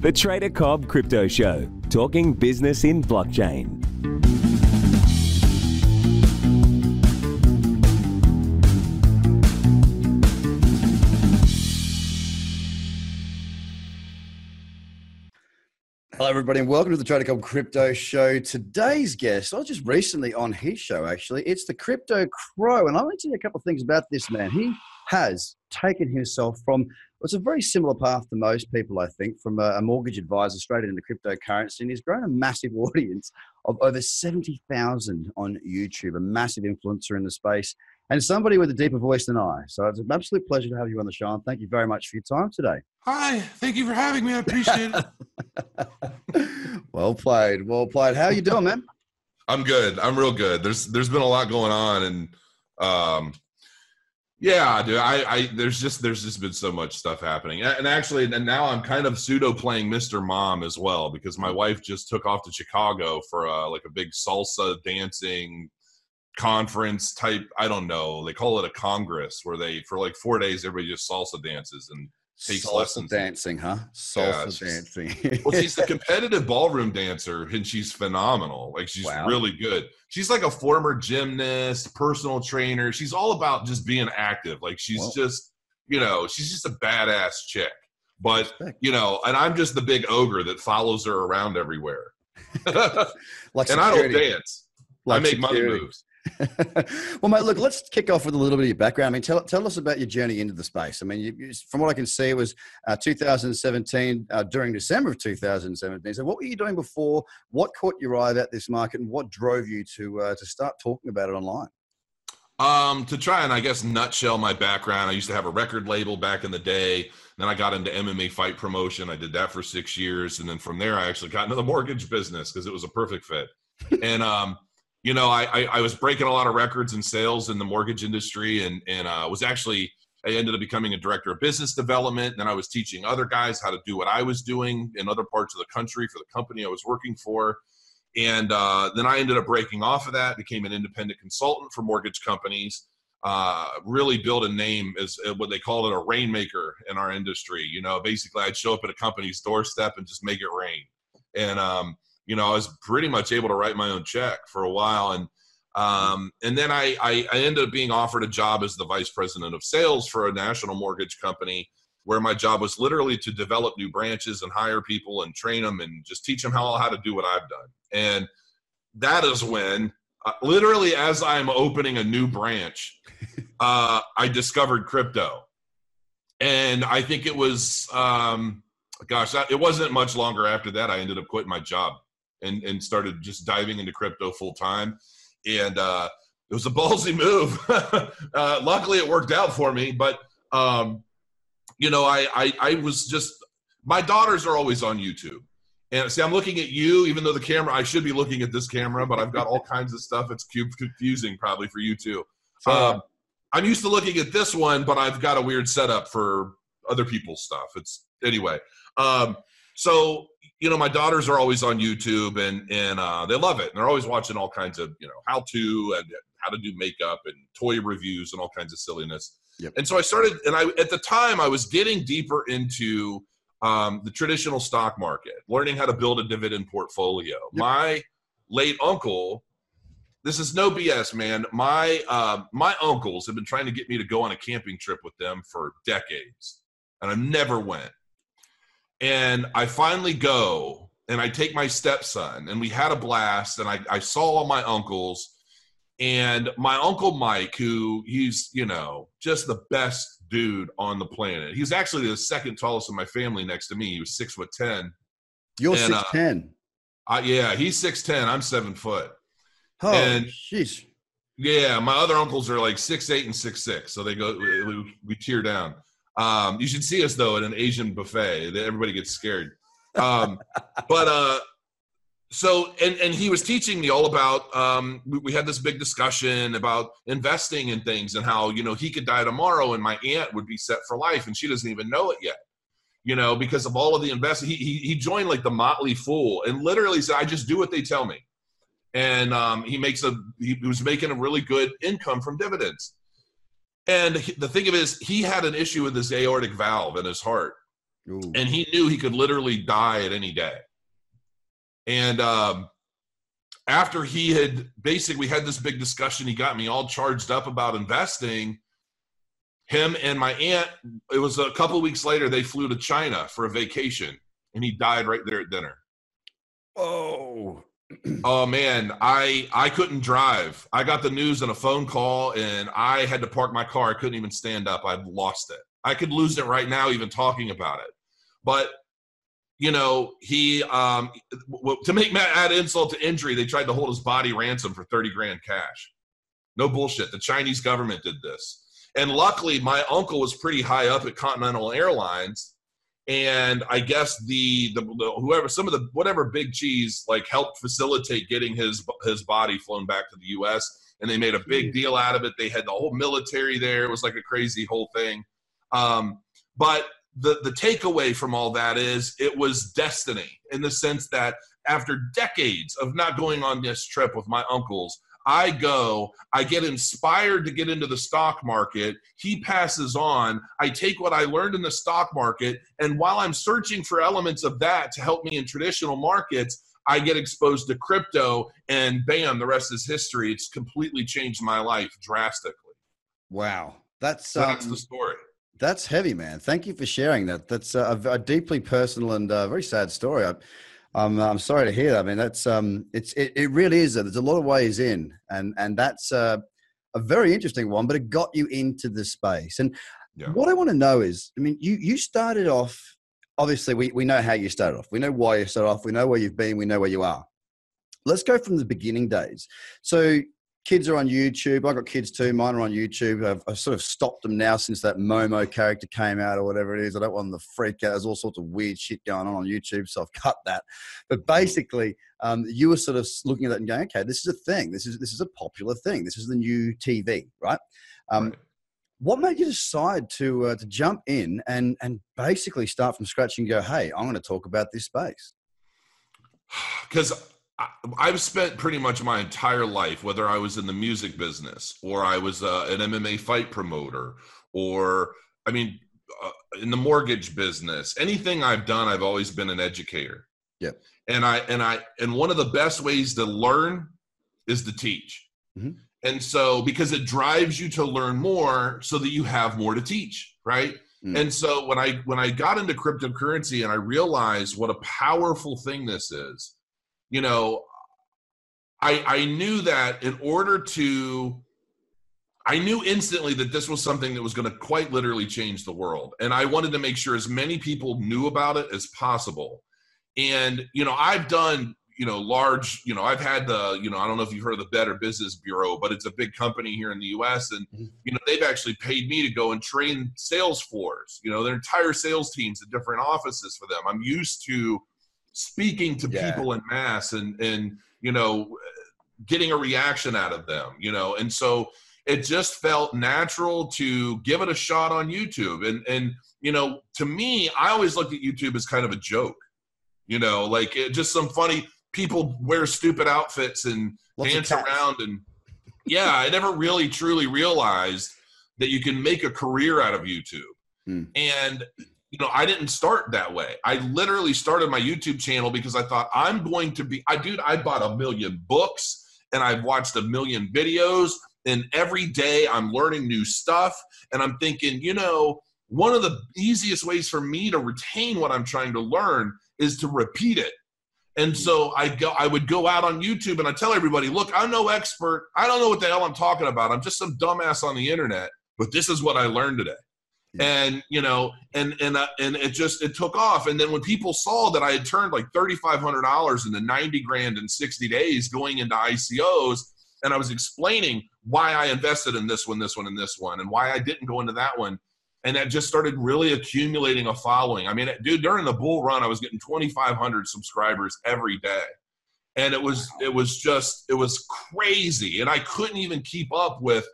The Trader Cobb Crypto Show, talking business in blockchain. Hello, everybody, and welcome to the Trader Cobb Crypto Show. Today's guest, I was just recently on his show, actually. It's the Crypto Crow, and I want to tell you a couple of things about this man. He has taken himself from it's a very similar path to most people, I think, from a, mortgage advisor straight into cryptocurrency, and he's grown a massive audience of over 70,000 on YouTube, a massive influencer in the space, and somebody with a deeper voice than I. So it's an absolute pleasure to have you on the show, and thank you very much for your time today. Hi, thank you for having me. I appreciate it. well played. Well played. How are you doing, man? I'm good. I'm real good. There's there's been a lot going on and um yeah, dude. I, I there's just there's just been so much stuff happening, and actually, and now I'm kind of pseudo playing Mr. Mom as well because my wife just took off to Chicago for a, like a big salsa dancing conference type. I don't know. They call it a congress where they for like four days everybody just salsa dances and takes salsa lessons. dancing, huh? Salsa yeah, dancing. well, she's a competitive ballroom dancer, and she's phenomenal. Like she's wow. really good. She's like a former gymnast, personal trainer. She's all about just being active. Like she's Whoa. just, you know, she's just a badass chick. But you know, and I'm just the big ogre that follows her around everywhere. like and I don't dance. Like I make security. money moves. Well, mate, look, let's kick off with a little bit of your background. I mean, tell, tell us about your journey into the space. I mean, you, from what I can see, it was uh, 2017, uh, during December of 2017. So, what were you doing before? What caught your eye about this market, and what drove you to uh, to start talking about it online? Um, to try and I guess nutshell my background, I used to have a record label back in the day. Then I got into MMA fight promotion. I did that for six years, and then from there, I actually got into the mortgage business because it was a perfect fit. and um, you know, I, I, I was breaking a lot of records and sales in the mortgage industry, and and uh, was actually I ended up becoming a director of business development. And then I was teaching other guys how to do what I was doing in other parts of the country for the company I was working for. And uh, then I ended up breaking off of that, became an independent consultant for mortgage companies. Uh, really built a name as uh, what they call it a rainmaker in our industry. You know, basically I'd show up at a company's doorstep and just make it rain. And um, you know, I was pretty much able to write my own check for a while. And um, and then I, I, I ended up being offered a job as the vice president of sales for a national mortgage company where my job was literally to develop new branches and hire people and train them and just teach them how, how to do what I've done. And that is when, uh, literally, as I'm opening a new branch, uh, I discovered crypto. And I think it was, um, gosh, it wasn't much longer after that. I ended up quitting my job and and started just diving into crypto full time. And uh, it was a ballsy move. uh, luckily, it worked out for me. But um, you know, I, I I was just my daughters are always on YouTube. And see, I'm looking at you, even though the camera, I should be looking at this camera, but I've got all kinds of stuff. It's cube confusing probably for you too. Um, I'm used to looking at this one, but I've got a weird setup for other people's stuff. It's anyway. Um, so you know, my daughters are always on YouTube and and uh, they love it, and they're always watching all kinds of you know how to and how to do makeup and toy reviews and all kinds of silliness. Yep. And so I started, and I at the time I was getting deeper into um, the traditional stock market, learning how to build a dividend portfolio. Yep. My late uncle, this is no BS, man. My uh, my uncles have been trying to get me to go on a camping trip with them for decades, and I never went. And I finally go and I take my stepson and we had a blast and I, I saw all my uncles and my uncle Mike, who he's, you know, just the best dude on the planet. He's actually the second tallest in my family next to me. He was six foot ten. You're and, six uh, ten. Uh, yeah, he's six ten. I'm seven foot. Oh, and sheesh. Yeah, my other uncles are like six eight and six six, so they go we, we tear down. Um, you should see us though at an Asian buffet. Everybody gets scared. Um, but uh, so and and he was teaching me all about. Um, we, we, had this big discussion about investing in things and how you know he could die tomorrow and my aunt would be set for life and she doesn't even know it yet. You know, because of all of the investment, he, he, he joined like the Motley Fool and literally said, "I just do what they tell me." And um, he makes a he was making a really good income from dividends And the thing of it is, he had an issue with his aortic valve in his heart, Ooh. and he knew he could literally die at any day. And um, after he had basically had this big discussion, he got me all charged up about investing. Him and my aunt, it was a couple weeks later, they flew to China for a vacation, and he died right there at dinner. Oh. Oh man, I I couldn't drive. I got the news on a phone call and I had to park my car. I couldn't even stand up. I'd lost it. I could lose it right now even talking about it. But you know, he um to make Matt add insult to injury, they tried to hold his body ransom for 30 grand cash. No bullshit. The Chinese government did this. And luckily my uncle was pretty high up at Continental Airlines and I guess the, the, the whoever some of the whatever big cheese like helped facilitate getting his his body flown back to the U.S. and they made a big deal out of it. They had the whole military there. It was like a crazy whole thing. Um, but the the takeaway from all that is it was destiny in the sense that after decades of not going on this trip with my uncles, I go, I get inspired to get into the stock market. He passes on. I take what I learned in the stock market, and while I'm searching for elements of that to help me in traditional markets, I get exposed to crypto, and bam, the rest is history. It's completely changed my life drastically. Wow. That's So that's um, the story. That's heavy, man. Thank you for sharing that. That's a, a deeply personal and uh, very sad story. I, I'm I'm sorry to hear that. I mean, that's um, it's it, it really is. There's a lot of ways in, and and that's uh, a very interesting one. But it got you into the space. And Yeah. what I want to know is, I mean, you you started off. Obviously, we we know how you started off. We know why you started off. We know where you've been. We know where you are. Let's go from the beginning days. So kids are on YouTube. I've got kids too. Mine are on YouTube. I've, I've sort of stopped them now since that Momo character came out or whatever it is. I don't want them to freak out. There's all sorts of weird shit going on on YouTube, so I've cut that. But basically, um, you were sort of looking at that and going, okay, this is a thing. This is this is a popular thing. This is the new TV, right? Um, Right. What made you decide to uh, to jump in and and basically start from scratch and go, hey, I'm going to talk about this space? because I've spent pretty much my entire life, whether I was in the music business or I was uh, an MMA fight promoter, or I mean, uh, in the mortgage business, anything I've done, I've always been an educator. Yeah. And I and I and one of the best ways to learn is to teach. Mhm. And so, because it drives you to learn more, so that you have more to teach, right? Mm. And so when I when I got into cryptocurrency and I realized what a powerful thing this is, you know, I I knew that in order to I knew instantly that this was something that was going to quite literally change the world. And I wanted to make sure as many people knew about it as possible. And, you know, I've done, you know, large, you know, I've had the, you know, I don't know if you've heard of the Better Business Bureau, but it's a big company here in the US. And, Mhm. you know, they've actually paid me to go and train sales floors, you know, their entire sales teams at different offices for them. I'm used to speaking to Yeah. people in mass and, and, you know, getting a reaction out of them, you know, and so it just felt natural to give it a shot on YouTube. And and you know, to me, I always looked at YouTube as kind of a joke, you know, like it, just some funny people wear stupid outfits and Lots dance around and yeah, I never really truly realized that you can make a career out of YouTube. Hmm. And you know, I didn't start that way. I literally started my YouTube channel because I thought I'm going to be I dude, I bought a million books and I've watched a million videos and every day I'm learning new stuff and I'm thinking, you know, one of the easiest ways for me to retain what I'm trying to learn is to repeat it. And mm. so I go I would go out on YouTube and I tell everybody, look, I'm no expert. I don't know what the hell I'm talking about. I'm just some dumbass on the internet, but this is what I learned today. And you know, and and uh, and it just it took off. And then when people saw that I had turned like thirty five hundred dollars into ninety grand in sixty days going into ICOs, and I was explaining why I invested in this one, this one, and this one, and why I didn't go into that one, and that just started really accumulating a following. I mean, dude, during the bull run, I was getting twenty five hundred subscribers every day, and it was it was just it was crazy, and I couldn't even keep up with.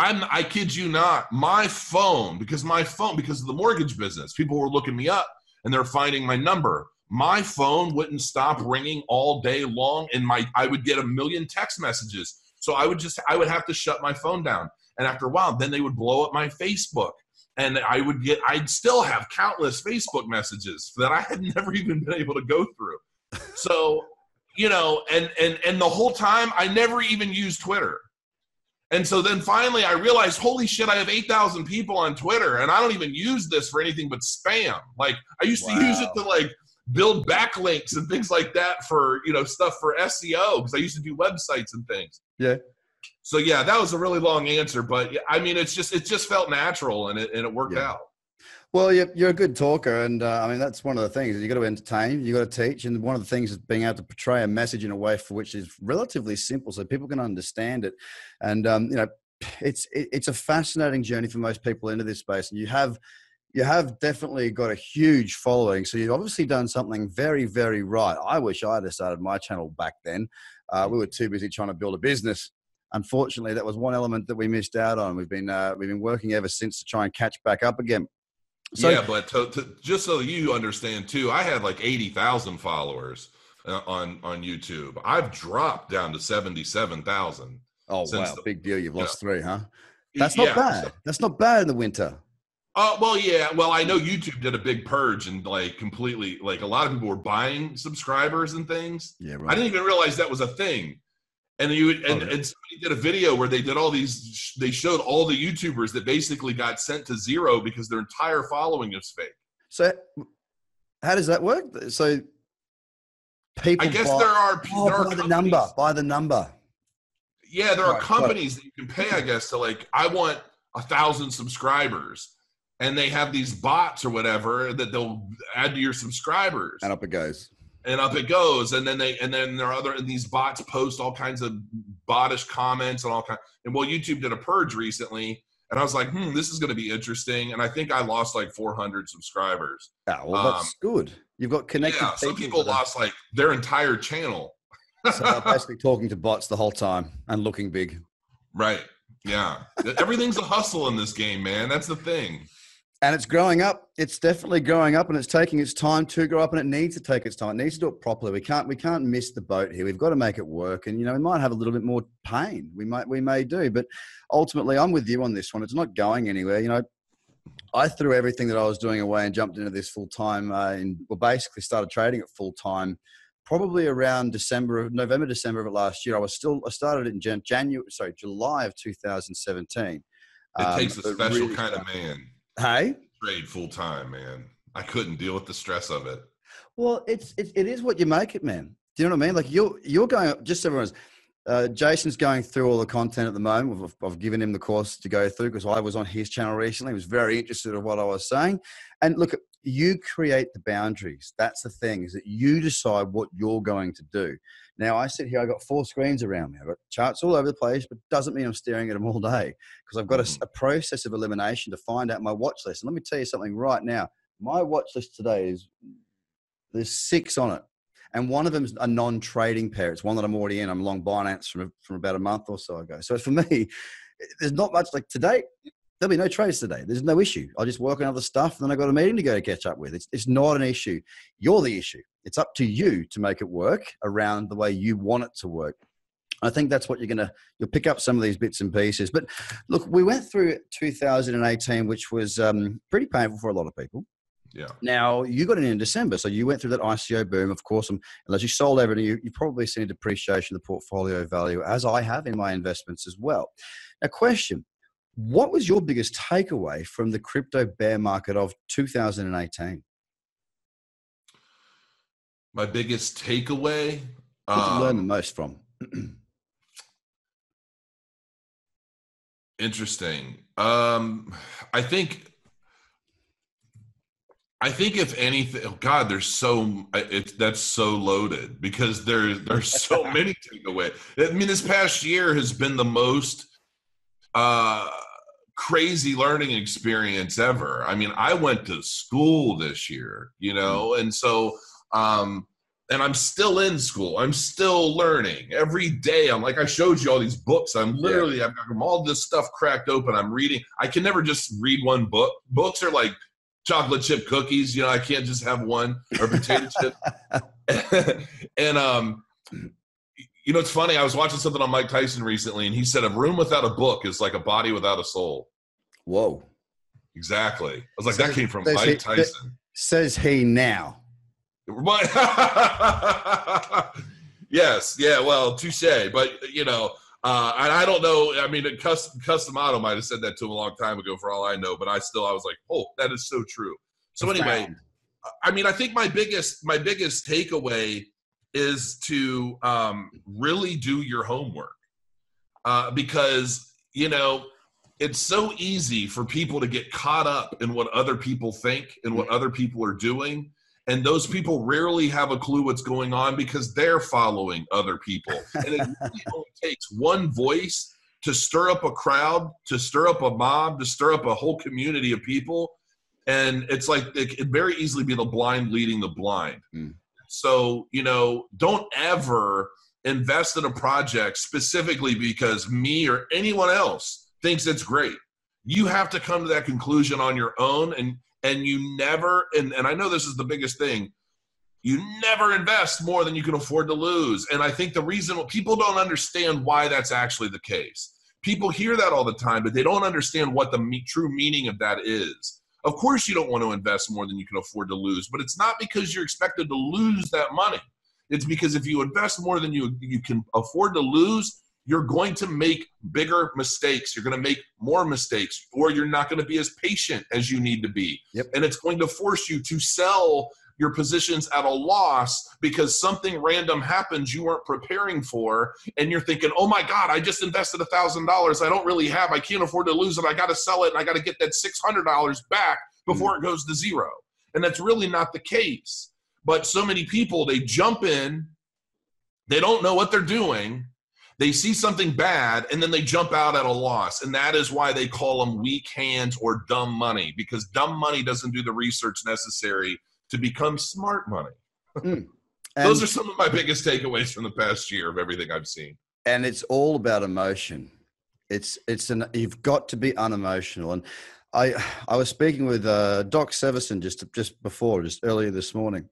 I'm I kid you not, my phone because my phone because of the mortgage business, people were looking me up and they're finding my number. My phone wouldn't stop ringing all day long, and my I would get a million text messages. So I would just I would have to shut my phone down. And after a while, then they would blow up my Facebook. And I would get, I'd still have countless Facebook messages that I had never even been able to go through. So, you know, and and and the whole time I never even used Twitter. And so then finally I realized, holy shit, I have 8,000 people on Twitter and I don't even use this for anything but spam. Like I used wow. to use it to like build backlinks and things like that for, you know, stuff for SEO because I used to do websites and things. Yeah. So yeah, that was a really long answer, but I mean, it's just, it just felt natural and it, and it worked yeah. out. Well, you're, you're a good talker, and uh, I mean that's one of the things. You got to entertain, you got to teach, and one of the things is being able to portray a message in a way for which is relatively simple, so people can understand it. And um, you know, it's it, it's a fascinating journey for most people into this space, and you have you have definitely got a huge following. So you've obviously done something very, very right. I wish I had started my channel back then. Uh, we were too busy trying to build a business. Unfortunately, that was one element that we missed out on. We've been uh, we've been working ever since to try and catch back up again. So, yeah, but to, to, just so you understand too, I had like eighty thousand followers uh, on on YouTube. I've dropped down to seventy seven thousand. Oh wow, the, big deal! You've lost yeah. three, huh? That's not yeah, bad. So, That's not bad in the winter. Oh uh, well, yeah. Well, I know YouTube did a big purge and like completely, like a lot of people were buying subscribers and things. Yeah, right. I didn't even realize that was a thing and you and, and somebody did a video where they did all these they showed all the youtubers that basically got sent to zero because their entire following is fake. So how does that work? So people i guess buy, there are, oh, there are by the number by the number. Yeah there are companies that you can pay i guess to like i want a thousand subscribers and they have these bots or whatever that they'll add to your subscribers. And up it goes and up it goes. And then they and then there are other and these bots post all kinds of bottish comments and all kind and well youtube did a purge recently. And i was like hmm this is going to be interesting. And i think i lost like 400 subscribers. Yeah well that's um, good. You've got connected yeah some people lost like their entire channel. So basically talking to bots the whole time and looking big. Right. Yeah. Everything's a hustle in this game man. That's the thing and it's growing up. It's definitely growing up, and it's taking its time to grow up, and it needs to take its time. It needs to do it properly. We can't we can't miss the boat here. We've got to make it work, and you know we might have a little bit more pain. We might we may do, but ultimately, I'm with you on this one. It's not going anywhere. You know, I threw everything that I was doing away and jumped into this full time. Uh, and well, basically started trading it full time. Probably around December, of November, December of last year. I was still. I started it in Jan- January, sorry, July of 2017. It um, takes a special really, kind of man Hey, trade full time, man. I couldn't deal with the stress of it. Well, it's it, it is what you make it, man. Do you know what I mean? Like you're you're going just everyone's. Uh, Jason's going through all the content at the moment. I've, I've given him the course to go through because I was on his channel recently. He was very interested in what I was saying. And look, you create the boundaries. That's the thing is that you decide what you're going to do. Now I sit here. I've got four screens around me. I've got charts all over the place, but doesn't mean I'm staring at them all day because I've got a, mm-hmm. a, process of elimination to find out my watch list. And let me tell you something right now. My watch list today is there's six on it, and one of them is a non-trading pair. It's one that I'm already in. I'm long Binance from from about a month or so ago. So for me, there's not much like today. There'll be no trades today. There's no issue. I'll just work on other stuff, and then I got a meeting to go to catch up with. It's it's not an issue. You're the issue. It's up to you to make it work around the way you want it to work. I think that's what you're going to you'll pick up some of these bits and pieces. But look, we went through 2018, which was um, pretty painful for a lot of people. Yeah. Now you got in in December, so you went through that ICO boom. Of course, and as you sold everything, you, you probably seen a depreciation of the portfolio value, as I have in my investments as well. Now, question: What was your biggest takeaway from the crypto bear market of 2018? My biggest takeaway. What um, you learn the most from? interesting. Um, I think. I think if anything, oh God, there's so it's that's so loaded because there's there's so many takeaway. I mean, this past year has been the most uh, crazy learning experience ever. I mean, I went to school this year, you know, and so um, and I'm still in school. I'm still learning every day. I'm like I showed you all these books. I'm literally yeah. I've got all this stuff cracked open. I'm reading. I can never just read one book. Books are like chocolate chip cookies. You know, I can't just have one or potato chip. and um, You know, it's funny. I was watching something on Mike Tyson recently, and he said a room without a book is like a body without a soul. Whoa. Exactly. I was like, Says- that came from Mike he- Tyson. Says he now. Yes, yeah, well, touche. But you know, uh, and I don't know. I mean, Cus Cus D'Amato might have said that to him a long time ago, for all I know. But I still, I was like, oh, that is so true. So anyway, I mean, I think my biggest my biggest takeaway is to um, really do your homework uh, because you know it's so easy for people to get caught up in what other people think and what other people are doing. And those people rarely have a clue what's going on because they're following other people. And it really only takes one voice to stir up a crowd, to stir up a mob, to stir up a whole community of people. And it's like it could very easily be the blind leading the blind. Mm. So, you know, don't ever invest in a project specifically because me or anyone else thinks it's great. You have to come to that conclusion on your own and and you never and, and I know this is the biggest thing. You never invest more than you can afford to lose. And I think the reason people don't understand why that's actually the case. People hear that all the time, but they don't understand what the me- true meaning of that is. Of course, you don't want to invest more than you can afford to lose, but it's not because you're expected to lose that money. It's because if you invest more than you you can afford to lose, you're going to make bigger mistakes. You're going to make more mistakes, or you're not going to be as patient as you need to be. Yep. And it's going to force you to sell your positions at a loss because something random happens you weren't preparing for. And you're thinking, oh my God, I just invested a $1,000. I don't really have, I can't afford to lose it. I got to sell it and I got to get that $600 back before mm. it goes to zero. And that's really not the case. But so many people, they jump in, they don't know what they're doing, they see something bad, and then they jump out at a loss. And that is why they call them weak hands or dumb money, because dumb money doesn't do the research necessary to become smart money. And, Those are some of my biggest takeaways from the past year of everything I've seen. and it's all about emotion. It's it's an you've got to be unemotional. And I I was speaking with uh, Doc Severson just just before, just earlier this morning,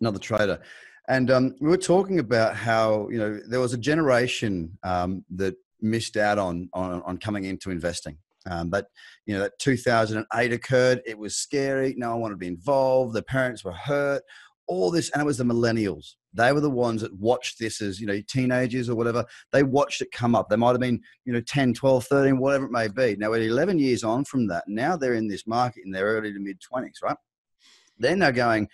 another trader, and um, we were talking about how you know there was a generation um, that missed out on on, on coming into investing. Um, but you know that 2008 occurred. It was scary. No one wanted to be involved. The parents were hurt. All this, and it was the millennials. They were the ones that watched this as you know teenagers or whatever. They watched it come up. They might have been you know 10, 12, 13, whatever it may be. Now, at 11 years on from that, now they're in this market in their early to mid 20s, right? Then they're going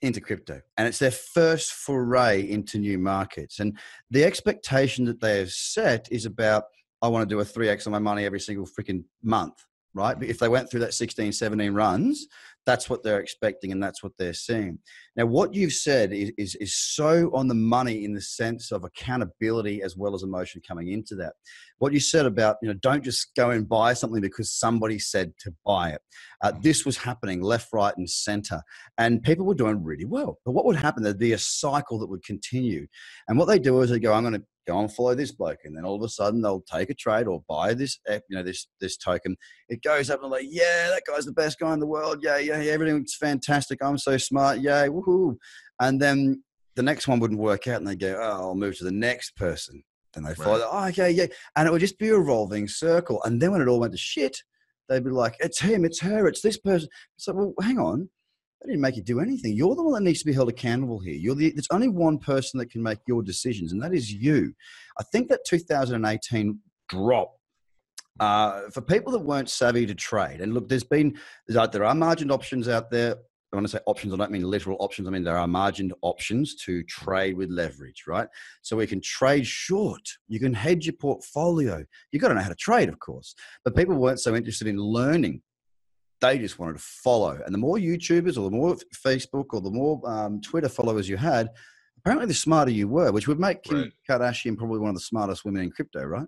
into crypto and it's their first foray into new markets. And the expectation that they have set is about, I want to do a 3x on my money every single freaking month, right? But if they went through that 16, 17 runs, that's what they're expecting and that's what they're seeing. Now, what you've said is, is, is so on the money in the sense of accountability as well as emotion coming into that. What you said about, you know, don't just go and buy something because somebody said to buy it. Uh, this was happening left, right, and center. And people were doing really well. But what would happen? There'd be a cycle that would continue. And what they do is they go, I'm going to go and follow this bloke. And then all of a sudden they'll take a trade or buy this, eh, you know, this, this token. It goes up and like, yeah, that guy's the best guy in the world. Yeah, yeah, yeah, everything's fantastic. I'm so smart. Yay, woohoo. And then the next one wouldn't work out and they go, oh, I'll move to the next person. Then they follow, Right. oh, okay, yeah. And it would just be a revolving circle. And then when it all went to shit, they'd be like, it's him, it's her, it's this person. So, well, hang on. They didn't make you do anything. You're the one that needs to be held accountable here. You're the, there's only one person that can make your decisions, and that is you. I think that 2018 drop uh, for people that weren't savvy to trade, and look, there's been there's, there are margined options out there. I want to say options. I don't mean literal options. I mean there are margined options to trade with leverage, right? So we can trade short. You can hedge your portfolio. You've got to know how to trade, of course. But people weren't so interested in learning. They just wanted to follow. And the more YouTubers or the more Facebook or the more um, Twitter followers you had, apparently the smarter you were, which would make Kim Right. Kardashian probably one of the smartest women in crypto, right?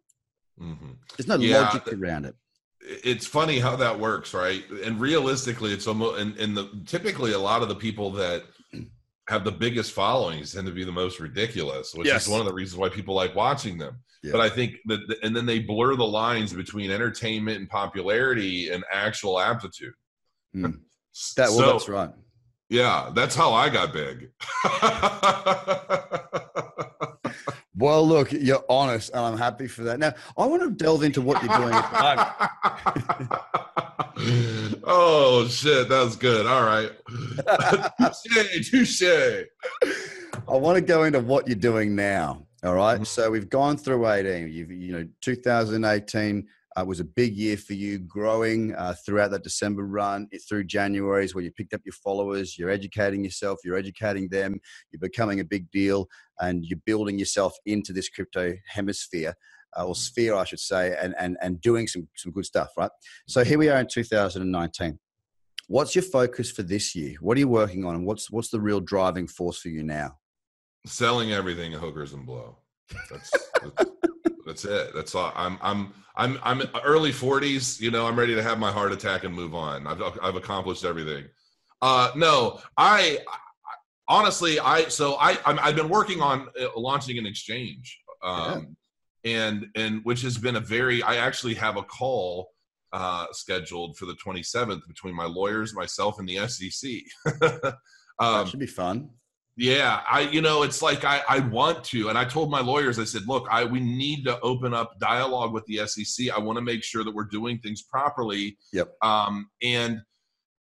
hmm There's no Yeah, logic th- around it. It's funny how that works, right? And realistically, it's almost and, and the typically a lot of the people that have the biggest followings tend to be the most ridiculous, which Yes. is one of the reasons why people like watching them. Yeah. But I think that, and then they blur the lines between entertainment and popularity and actual aptitude. Mm. That well, So- that's right. Yeah, that's how I got big. well, look, you're honest, and I'm happy for that. Now, I want to delve into what you're doing at the moment. oh shit, that was good. All right, touche, touche. I want to go into what you're doing now. All right? mm-hmm. So we've gone through 18. You've, you know, 2018 uh, was a big year for you, growing uh, throughout that December run through January is where you picked up your followers. You're educating yourself. You're educating them. You're becoming a big deal, and you're building yourself into this crypto hemisphere. Uh, or sphere, I should say, and, and, and doing some, some good stuff, right? So here we are in 2019. What's your focus for this year? What are you working on, and what's what's the real driving force for you now? Selling everything hookers and blow. That's, that's, that's it. That's all. I'm I'm I'm I'm early 40s. You know, I'm ready to have my heart attack and move on. I've I've accomplished everything. Uh, no, I, I honestly I so I i have been working on uh, launching an exchange. Um, yeah. and and which has been a very I actually have a call uh, scheduled for the 27th between my lawyers, myself, and the SEC. um, that should be fun. Yeah, I you know it's like I I want to, and I told my lawyers I said, look, I we need to open up dialogue with the SEC. I want to make sure that we're doing things properly. Yep. Um, and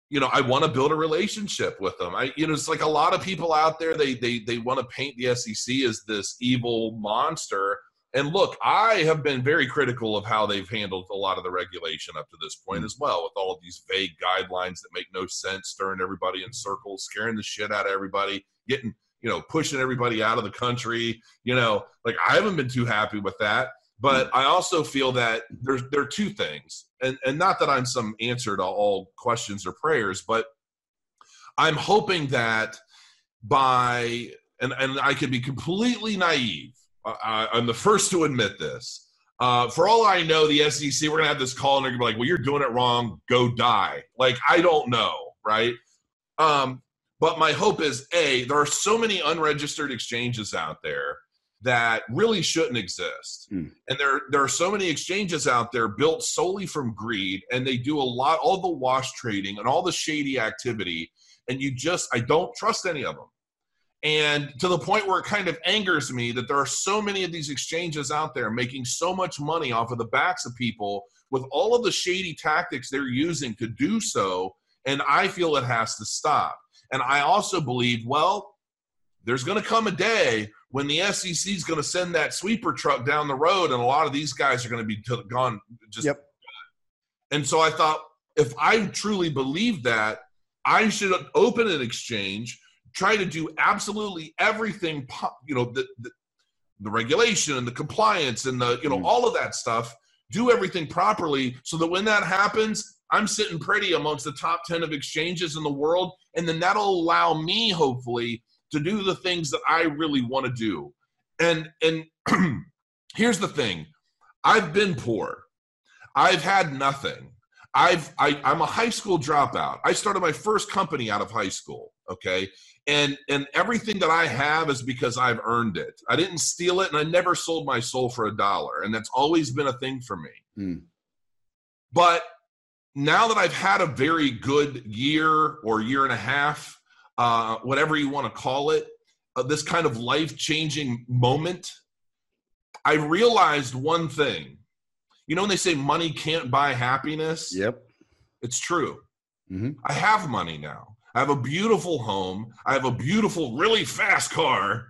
you know I want to build a relationship with them. I you know it's like a lot of people out there they they they want to paint the SEC as this evil monster. And look, I have been very critical of how they've handled a lot of the regulation up to this point mm. as well, with all of these vague guidelines that make no sense, stirring everybody in circles, scaring the shit out of everybody getting you know pushing everybody out of the country you know like i haven't been too happy with that but mm. i also feel that there's there are two things and and not that i'm some answer to all questions or prayers but i'm hoping that by and and i could be completely naive I, i'm the first to admit this uh, for all I know, the SEC, we're gonna have this call and they're gonna be like, "Well, you're doing it wrong. Go die." Like I don't know, right? Um, but my hope is A, there are so many unregistered exchanges out there that really shouldn't exist. Mm. And there, there are so many exchanges out there built solely from greed, and they do a lot, all the wash trading and all the shady activity. And you just, I don't trust any of them. And to the point where it kind of angers me that there are so many of these exchanges out there making so much money off of the backs of people with all of the shady tactics they're using to do so. And I feel it has to stop. And I also believe, well, there's going to come a day when the SEC is going to send that sweeper truck down the road, and a lot of these guys are going to be gone. Just yep. And so I thought, if I truly believe that, I should open an exchange, try to do absolutely everything, you know, the, the, the regulation and the compliance and the, you know, mm. all of that stuff, do everything properly so that when that happens, I'm sitting pretty amongst the top 10 of exchanges in the world. And then that'll allow me, hopefully, to do the things that I really want to do. And, and here's the thing I've been poor, I've had nothing. I've I, I'm a high school dropout. I started my first company out of high school. Okay, and and everything that I have is because I've earned it. I didn't steal it, and I never sold my soul for a dollar, and that's always been a thing for me. Mm. But now that I've had a very good year or year and a half, uh, whatever you want to call it, uh, this kind of life changing moment, I realized one thing. You know, when they say money can't buy happiness? Yep. It's true. Mm-hmm. I have money now. I have a beautiful home. I have a beautiful, really fast car.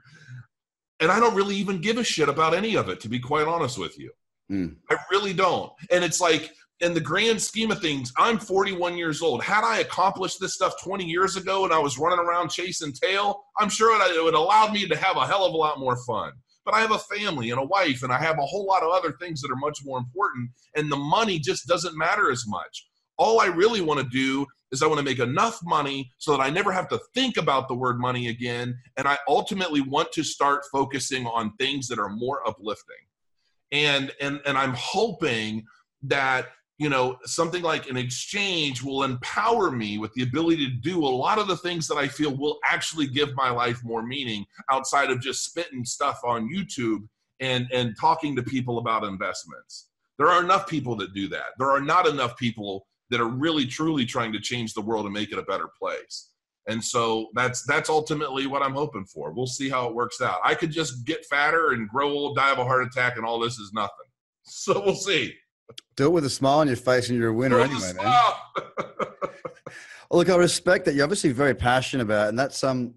And I don't really even give a shit about any of it, to be quite honest with you. Mm. I really don't. And it's like in the grand scheme of things, I'm 41 years old. Had I accomplished this stuff 20 years ago and I was running around chasing tail, I'm sure it would allow me to have a hell of a lot more fun. But I have a family and a wife, and I have a whole lot of other things that are much more important, and the money just doesn't matter as much. All I really want to do is I want to make enough money so that I never have to think about the word money again. And I ultimately want to start focusing on things that are more uplifting. And and and I'm hoping that you know something like an exchange will empower me with the ability to do a lot of the things that i feel will actually give my life more meaning outside of just spitting stuff on youtube and and talking to people about investments there are enough people that do that there are not enough people that are really truly trying to change the world and make it a better place And so that's that's ultimately what I'm hoping for. We'll see how it works out. I could just get fatter and grow old, die of a heart attack, and all this is nothing. So we'll see. Do it with a smile on your face, and you're a winner With a anyway, man. Well, look, I respect that. You're obviously very passionate about, it, and that's um,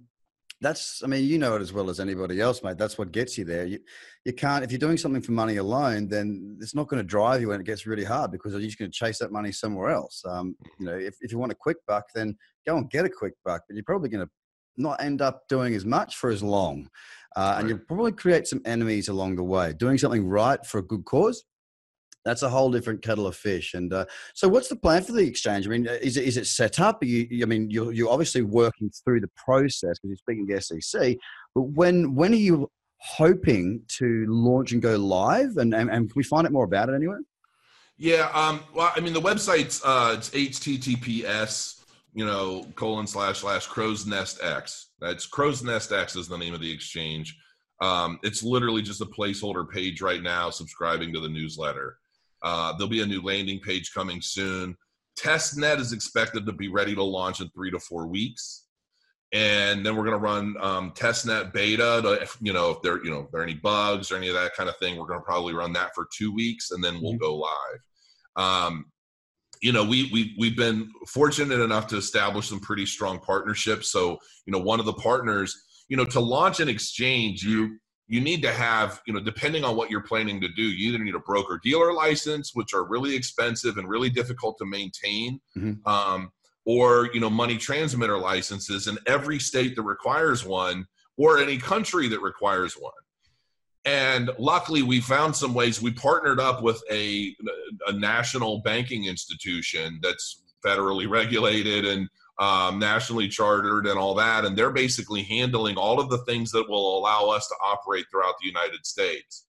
that's. I mean, you know it as well as anybody else, mate. That's what gets you there. You, you can't if you're doing something for money alone, then it's not going to drive you when it gets really hard because you're just going to chase that money somewhere else. Um, you know, if if you want a quick buck, then go and get a quick buck, but you're probably going to not end up doing as much for as long, uh, and you'll probably create some enemies along the way. Doing something right for a good cause. That's a whole different kettle of fish. And uh, so, what's the plan for the exchange? I mean, uh, is it is it set up? Are you, I mean, you're you're obviously working through the process because you're speaking to SEC. But when when are you hoping to launch and go live? And and, and can we find out more about it anywhere? Yeah, um, well, I mean, the website's uh, it's HTTPS, you know, colon slash slash Crow's Nest X. That's Crow's Nest X is the name of the exchange. Um, it's literally just a placeholder page right now, subscribing to the newsletter. Uh, there'll be a new landing page coming soon. Testnet is expected to be ready to launch in three to four weeks, and then we're going to run um, testnet beta. To, if, you know, if there, you know, if there are any bugs or any of that kind of thing, we're going to probably run that for two weeks, and then we'll Mhm. go live. Um, you know, we we we've been fortunate enough to establish some pretty strong partnerships. So, you know, one of the partners, you know, to launch an exchange, you you need to have, you know, depending on what you're planning to do, you either need a broker dealer license, which are really expensive and really difficult to maintain, Mhm. um, or you know, money transmitter licenses in every state that requires one, or any country that requires one. And luckily, we found some ways. We partnered up with a, a national banking institution that's federally regulated and um, nationally chartered and all that. And they're basically handling all of the things that will allow us to operate throughout the United States.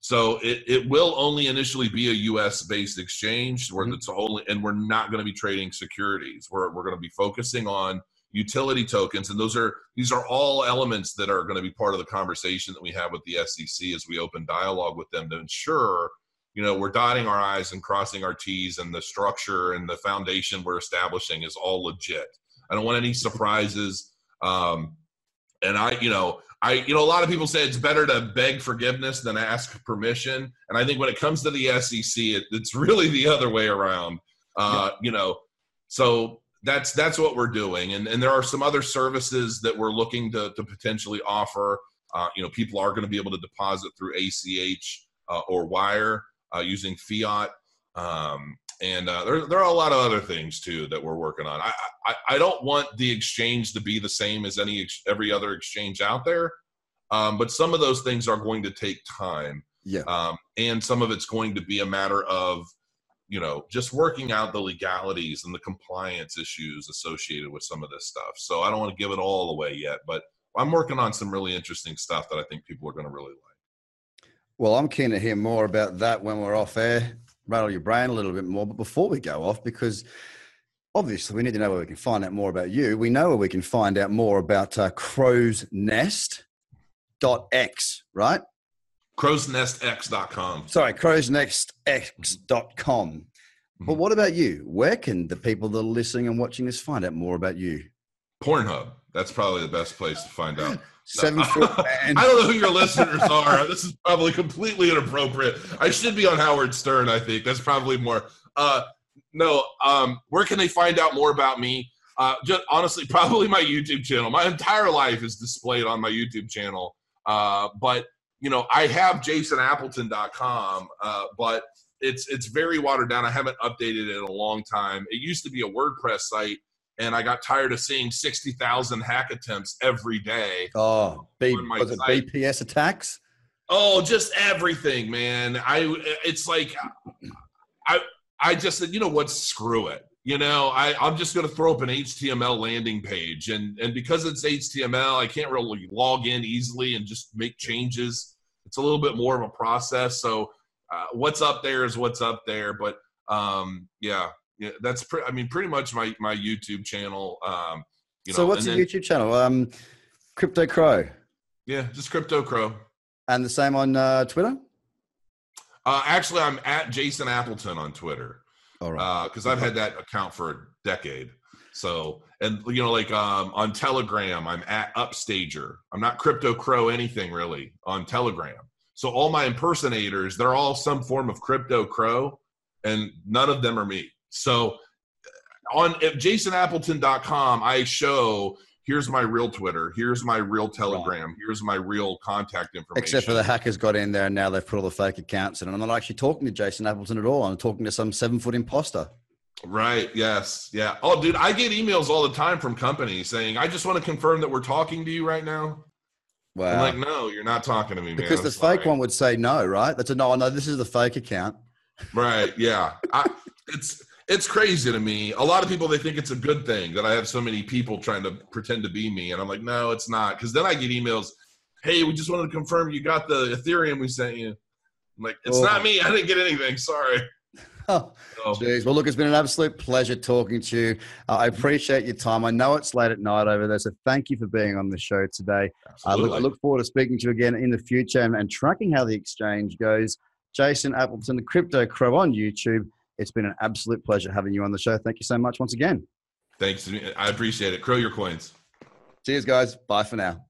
So it, it will only initially be a U.S. based exchange where it's only, and we're not going to be trading securities. We're, we're going to be focusing on utility tokens, and those are these are all elements that are going to be part of the conversation that we have with the SEC as we open dialogue with them to ensure, you know, we're dotting our I's and crossing our T's, and the structure and the foundation we're establishing is all legit. I don't want any surprises. Um, and I, you know, I, you know, a lot of people say it's better to beg forgiveness than ask permission. And I think when it comes to the SEC, it, it's really the other way around. Uh, You know, so that's that's what we're doing. And and there are some other services that we're looking to to potentially offer. Uh, you know, people are going to be able to deposit through ACH uh, or wire uh, using fiat. Um, and uh, there, there are a lot of other things too that we're working on. I, I, I don't want the exchange to be the same as any ex- every other exchange out there, um, but some of those things are going to take time, Yeah. um, and some of it's going to be a matter of, you know, just working out the legalities and the compliance issues associated with some of this stuff. So I don't want to give it all away yet, but I'm working on some really interesting stuff that I think people are going to really like. Well, I'm keen to hear more about that when we're off air. Rattle your brain a little bit more. But before we go off, because obviously we need to know where we can find out more about you. We know where we can find out more about uh, Crow's Nest dot X, right? Crowsnestx.com. Sorry, Crow's Nest X dot com. But Mhm. what about you? Where can the people that are listening and watching this find out more about you? Pornhub. That's probably the best place to find out. Seven foot man. I don't know who your listeners are. This is probably completely inappropriate. I should be on Howard Stern. I think that's probably more. Uh, no. Um, where can they find out more about me? Uh, just honestly, probably my YouTube channel. My entire life is displayed on my YouTube channel. Uh, but you know, I have JasonAppleton.com, uh, but it's it's very watered down. I haven't updated it in a long time. It used to be a WordPress site, and I got tired of seeing sixty thousand hack attempts every day. Oh, B, was it site. BPS attacks? Oh, just everything, man. I it's like I I just said, you know what, screw it. You know, I, I'm just gonna throw up an HTML landing page and and because it's HTML, I can't really log in easily and just make changes. It's a little bit more of a process. So uh, what's up there is what's up there. But um yeah, yeah, that's pre- I mean pretty much my my YouTube channel. Um you know, so what's your then- YouTube channel? Um, Crypto Crow, yeah, just crypto crow. and the same on uh, Twitter. Uh, actually, I'm at Jason Appleton on Twitter. All right. because I've had that account for a decade. So, and you know, like um, on Telegram, I'm at Upstager. I'm not Crypto Crow anything really on Telegram. So all my impersonators, they're all some form of Crypto Crow, and none of them are me. So on at jasonappleton.com, I show here's my real Twitter, here's my real Telegram, here's my real contact information. Except for the hackers got in there and now they've put all the fake accounts in. And I'm not actually talking to Jason Appleton at all. I'm talking to some seven foot imposter. Right. Yes. Yeah. Oh, dude, I get emails all the time from companies saying, "I just want to confirm that we're talking to you right now." Wow. I'm like, "No, you're not talking to me, man." because the fake fine." one would say no, right? That's a no. No, this is the fake account. Right. Yeah. I, it's it's crazy to me. A lot of people they think it's a good thing that I have so many people trying to pretend to be me, and I'm like, no, it's not. Because then I get emails, "Hey, we just wanted to confirm you got the Ethereum we sent you." I'm like, it's Oh. not me. I didn't get anything. Sorry. Oh, So, Jeez. Well, look, it's been an absolute pleasure talking to you. Uh, I appreciate your time. I know it's late at night over there, so thank you for being on the show today. I look, I look forward to speaking to you again in the future and, and tracking how the exchange goes. Jason Appleton, the Crypto Crow on YouTube. It's been an absolute pleasure having you on the show. Thank you so much once again. Thanks. I appreciate it. Crow your coins. Cheers, guys. Bye for now.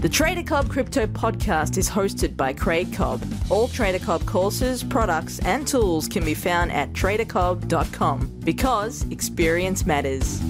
The Trader Cobb Crypto Podcast is hosted by Craig Cobb. All Trader Cobb courses, products, and tools can be found at tradercobb.com because experience matters.